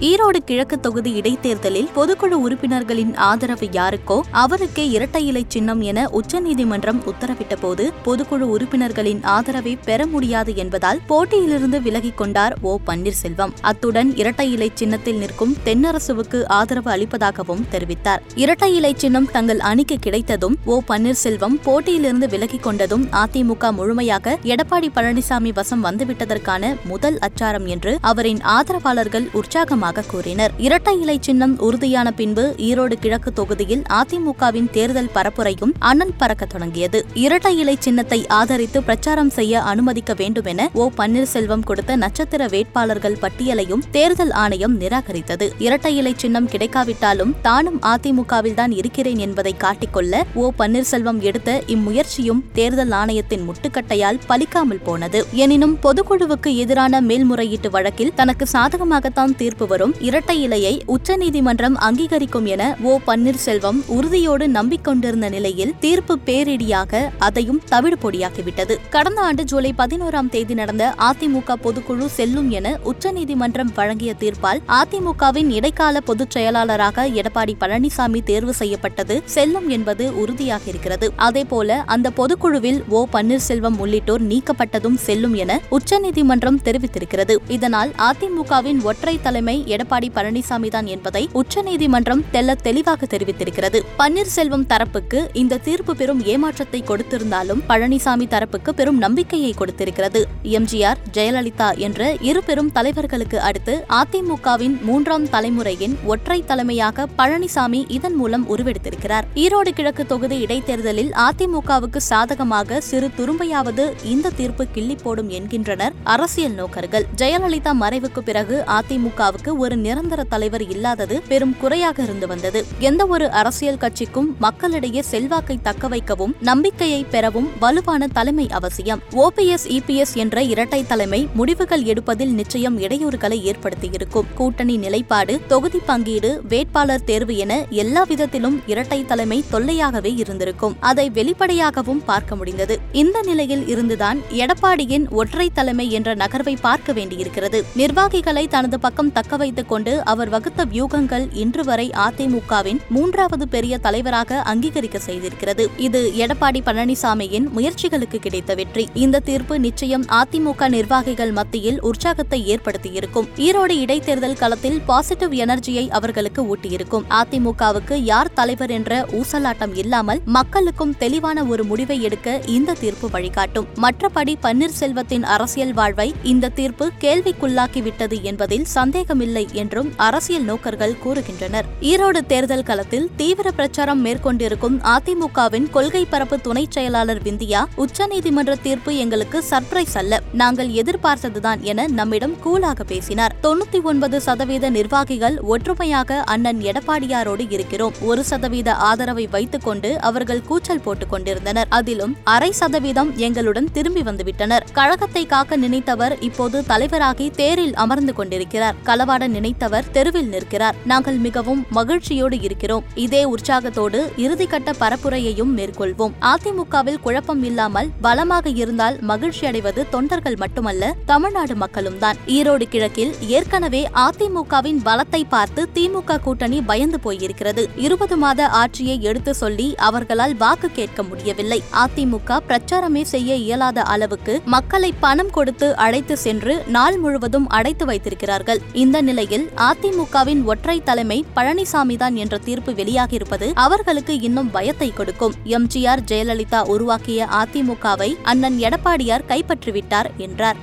ஈரோடு கிழக்கு தொகுதி இடைத்தேர்தலில் பொதுக்குழு உறுப்பினர்களின் ஆதரவு யாருக்கோ அவருக்கே இரட்டை இலை சின்னம் என உச்சநீதிமன்றம் உத்தரவிட்ட போது பொதுக்குழு உறுப்பினர்களின் ஆதரவை பெற முடியாது என்பதால் போட்டியிலிருந்து விலகிக் கொண்டார் ஓ பன்னீர்செல்வம். அத்துடன் இரட்டை இலை சின்னத்தில் நிற்கும் தென்னரசுவுக்கு ஆதரவு அளிப்பதாகவும் தெரிவித்தார். இரட்டை இலை சின்னம் தங்கள் அணிக்கு கிடைத்ததும் ஓ பன்னீர்செல்வம் போட்டியிலிருந்து விலகிக் கொண்டதும் அதிமுக முழுமையாக எடப்பாடி பழனிசாமி வசம் வந்துவிட்டதற்கான முதல் அச்சாரம் என்று அவரின் ஆதரவாளர்கள் உற்சாகமாக விளக்கமாக கூறினர். இரட்டை இலை சின்னம் உறுதியான பின்பு ஈரோடு கிழக்கு தொகுதியில் அதிமுகவின் தேர்தல் பரப்புரையும் அனல் பறக்க தொடங்கியது. இரட்டை இலை சின்னத்தை ஆதரித்து பிரச்சாரம் செய்ய அனுமதிக்க வேண்டும் என ஓ. பன்னீர்செல்வம் கொடுத்த நட்சத்திர வேட்பாளர்கள் பட்டியலையும் தேர்தல் ஆணையம் நிராகரித்தது. இரட்டை இலை சின்னம் கிடைக்காவிட்டாலும் தானும் அதிமுகவில் தான் இருக்கிறேன் என்பதை காட்டிக்கொள்ள ஓ. பன்னீர்செல்வம் எடுத்த இம்முயற்சியும் தேர்தல் ஆணையத்தின் முட்டுக்கட்டையால் பலிக்காமல் போனது. எனினும் பொதுக்குழுவுக்கு எதிரான மேல்முறையீட்டு வழக்கில் தனக்கு சாதகமாகத்தான் தீர்ப்பு வரும் இரட்டை இலையை உச்சநீதிமன்றம் அங்கீகரிக்கும் என ஓ பன்னீர்செல்வம் உறுதியோடு நம்பிக்கொண்டிருந்த நிலையில் தீர்ப்பு பேரிடியாக அதையும் தவிடு பொடியாக்கிவிட்டது கடந்த ஆண்டு ஜூலை பதினோராம் தேதி நடந்த அதிமுக பொதுக்குழு செல்லும் என உச்சநீதிமன்றம் வழங்கிய தீர்ப்பால் அதிமுகவின் இடைக்கால பொதுச் செயலாளராக எடப்பாடி பழனிசாமி தேர்வு செய்யப்பட்டது செல்லும் என்பது உறுதியாக இருக்கிறது அதேபோல அந்த பொதுக்குழுவில் ஓ பன்னீர்செல்வம் உள்ளிட்டோர் நீக்கப்பட்டதும் செல்லும் என உச்சநீதிமன்றம் தெரிவித்திருக்கிறது. இதனால் அதிமுகவின் ஒற்றை தலைமை எடப்பாடி பழனிசாமி தான் என்பதை உச்சநீதிமன்றம் தெல்ல தெளிவாக தெரிவித்திருக்கிறது. பன்னீர்செல்வம் தரப்புக்கு இந்த தீர்ப்பு பெரும் ஏமாற்றத்தை கொடுத்திருந்தாலும் பழனிசாமி தரப்புக்கு பெரும் நம்பிக்கையை கொடுத்திருக்கிறது. எம்ஜிஆர் ஜெயலலிதா என்ற இரு பெரும் தலைவர்களுக்கு அடுத்து அதிமுகவின் மூன்றாம் தலைமுறையின் ஒற்றை தலைமையாக பழனிசாமி இதன் மூலம் உருவெடுத்திருக்கிறார். ஈரோடு கிழக்கு தொகுதி இடைத்தேர்தலில் அதிமுகவுக்கு சாதகமாக சிறு துரும்பையாவது இந்த தீர்ப்பு கிள்ளி போடும் என்கின்றனர் அரசியல் நோக்கர்கள். ஜெயலலிதா மறைவுக்கு பிறகு அதிமுகவுக்கு ஒரு நிரந்தர தலைவர் இல்லாதது பெரும் குறையாக இருந்து வந்தது. எந்த ஒரு அரசியல் கட்சிக்கும் மக்களிடையே செல்வாக்கை தக்க வைக்கவும் நம்பிக்கையை பெறவும் வலுவான தலைமை அவசியம். ஓபிஎஸ் இபிஎஸ் என்ற இரட்டை தலைமை முடிவுகள் எடுப்பதில் நிச்சயம் இடையூறுகளை ஏற்படுத்தியிருக்கும். கூட்டணி நிலைப்பாடு தொகுதி பங்கீடு வேட்பாளர் தேர்வு என எல்லா விதத்திலும் இரட்டை தலைமை தொல்லையாகவே இருந்திருக்கும். அதை வெளிப்படையாகவும் பார்க்க முடிந்தது. இந்த நிலையில் இருந்துதான் எடப்பாடியின் ஒற்றை தலைமை என்ற நகர்வை பார்க்க வேண்டியிருக்கிறது. நிர்வாகிகளை தனது பக்கம் தக்கவை வைத்துக் கொண்டு அவர் வகுத்த வியூகங்கள் இன்று வரை அதிமுகவின் மூன்றாவது பெரிய தலைவராக அங்கீகரிக்க செய்திருக்கிறது. இது எடப்பாடி பழனிசாமியின் முயற்சிகளுக்கு கிடைத்த வெற்றி. இந்த தீர்ப்பு நிச்சயம் அதிமுக நிர்வாகிகள் மத்தியில் உற்சாகத்தை ஏற்படுத்தியிருக்கும். ஈரோடு இடைத்தேர்தல் களத்தில் பாசிட்டிவ் எனர்ஜியை அவர்களுக்கு ஊட்டியிருக்கும். அதிமுகவுக்கு யார் தலைவர் என்ற ஊசலாட்டம் இல்லாமல் மக்களுக்கும் தெளிவான ஒரு முடிவை எடுக்க இந்த தீர்ப்பு வழிகாட்டும். மற்றபடி பன்னீர்செல்வத்தின் அரசியல் வாழ்வை இந்த தீர்ப்பு கேள்விக்குள்ளாக்கிவிட்டது என்பதில் சந்தேகமில்லை இல்லை என்றும் அரசியல் நோக்கர்கள் கூறுகின்றனர். ஈரோடு தேர்தல் களத்தில் தீவிர பிரச்சாரம் மேற்கொண்டிருக்கும் அதிமுகவின் கொள்கை பரப்பு துணை செயலாளர் விந்தியா உச்சநீதிமன்ற தீர்ப்பு எங்களுக்கு சர்ப்ரைஸ் அல்ல. நாங்கள் எதிர்பார்த்ததுதான் என நம்மிடம் கூலாக பேசினார். தொண்ணூத்தி ஒன்பது சதவீத நிர்வாகிகள் ஒற்றுமையாக அண்ணன் எடப்பாடியாரோடு இருக்கிறோம். ஒரு சதவீத ஆதரவை வைத்துக் கொண்டு அவர்கள் கூச்சல் போட்டுக் கொண்டிருந்தனர். அதிலும் அரை சதவீதம் எங்களுடன் திரும்பி வந்துவிட்டனர். கழகத்தை காக்க நினைத்தவர் இப்போது தலைவராகி தேரில் அமர்ந்து கொண்டிருக்கிறார். களவாட நினைத்தவர் தெருவில் நிற்கிறார். நாங்கள் மிகவும் மகிழ்ச்சியோடு இருக்கிறோம். இதே உற்சாகத்தோடு இறுதிக்கட்ட பரப்புரையையும் மேற்கொள்வோம். அதிமுகவில் குழப்பம் இல்லாமல் பலமாக இருந்தால் மகிழ்ச்சி அடைவது தொண்டர்கள் மட்டுமல்ல தமிழ்நாடு மக்களும் தான். ஈரோடு கிழக்கில் ஏற்கனவே அதிமுகவின் பலத்தை பார்த்து திமுக கூட்டணி பயந்து போயிருக்கிறது. இருபது மாத ஆட்சியை எடுத்து சொல்லி அவர்களால் வாக்கு கேட்க முடியவில்லை. அதிமுக பிரச்சாரமே செய்ய இயலாத அளவுக்கு மக்களை பணம் கொடுத்து அழைத்து சென்று நாள் முழுவதும் அடைத்து வைத்திருக்கிறார்கள். இந்த நிலை நிலையில் அதிமுகவின் ஒற்றை தலைமை பழனிசாமிதான் என்ற தீர்ப்பு வெளியாகியிருப்பது அவர்களுக்கு இன்னும் பயத்தை கொடுக்கும். எம்ஜிஆர் ஜெயலலிதா உருவாக்கிய அதிமுகவை அண்ணன் எடப்பாடியார் கைப்பற்றிவிட்டார் என்றார்.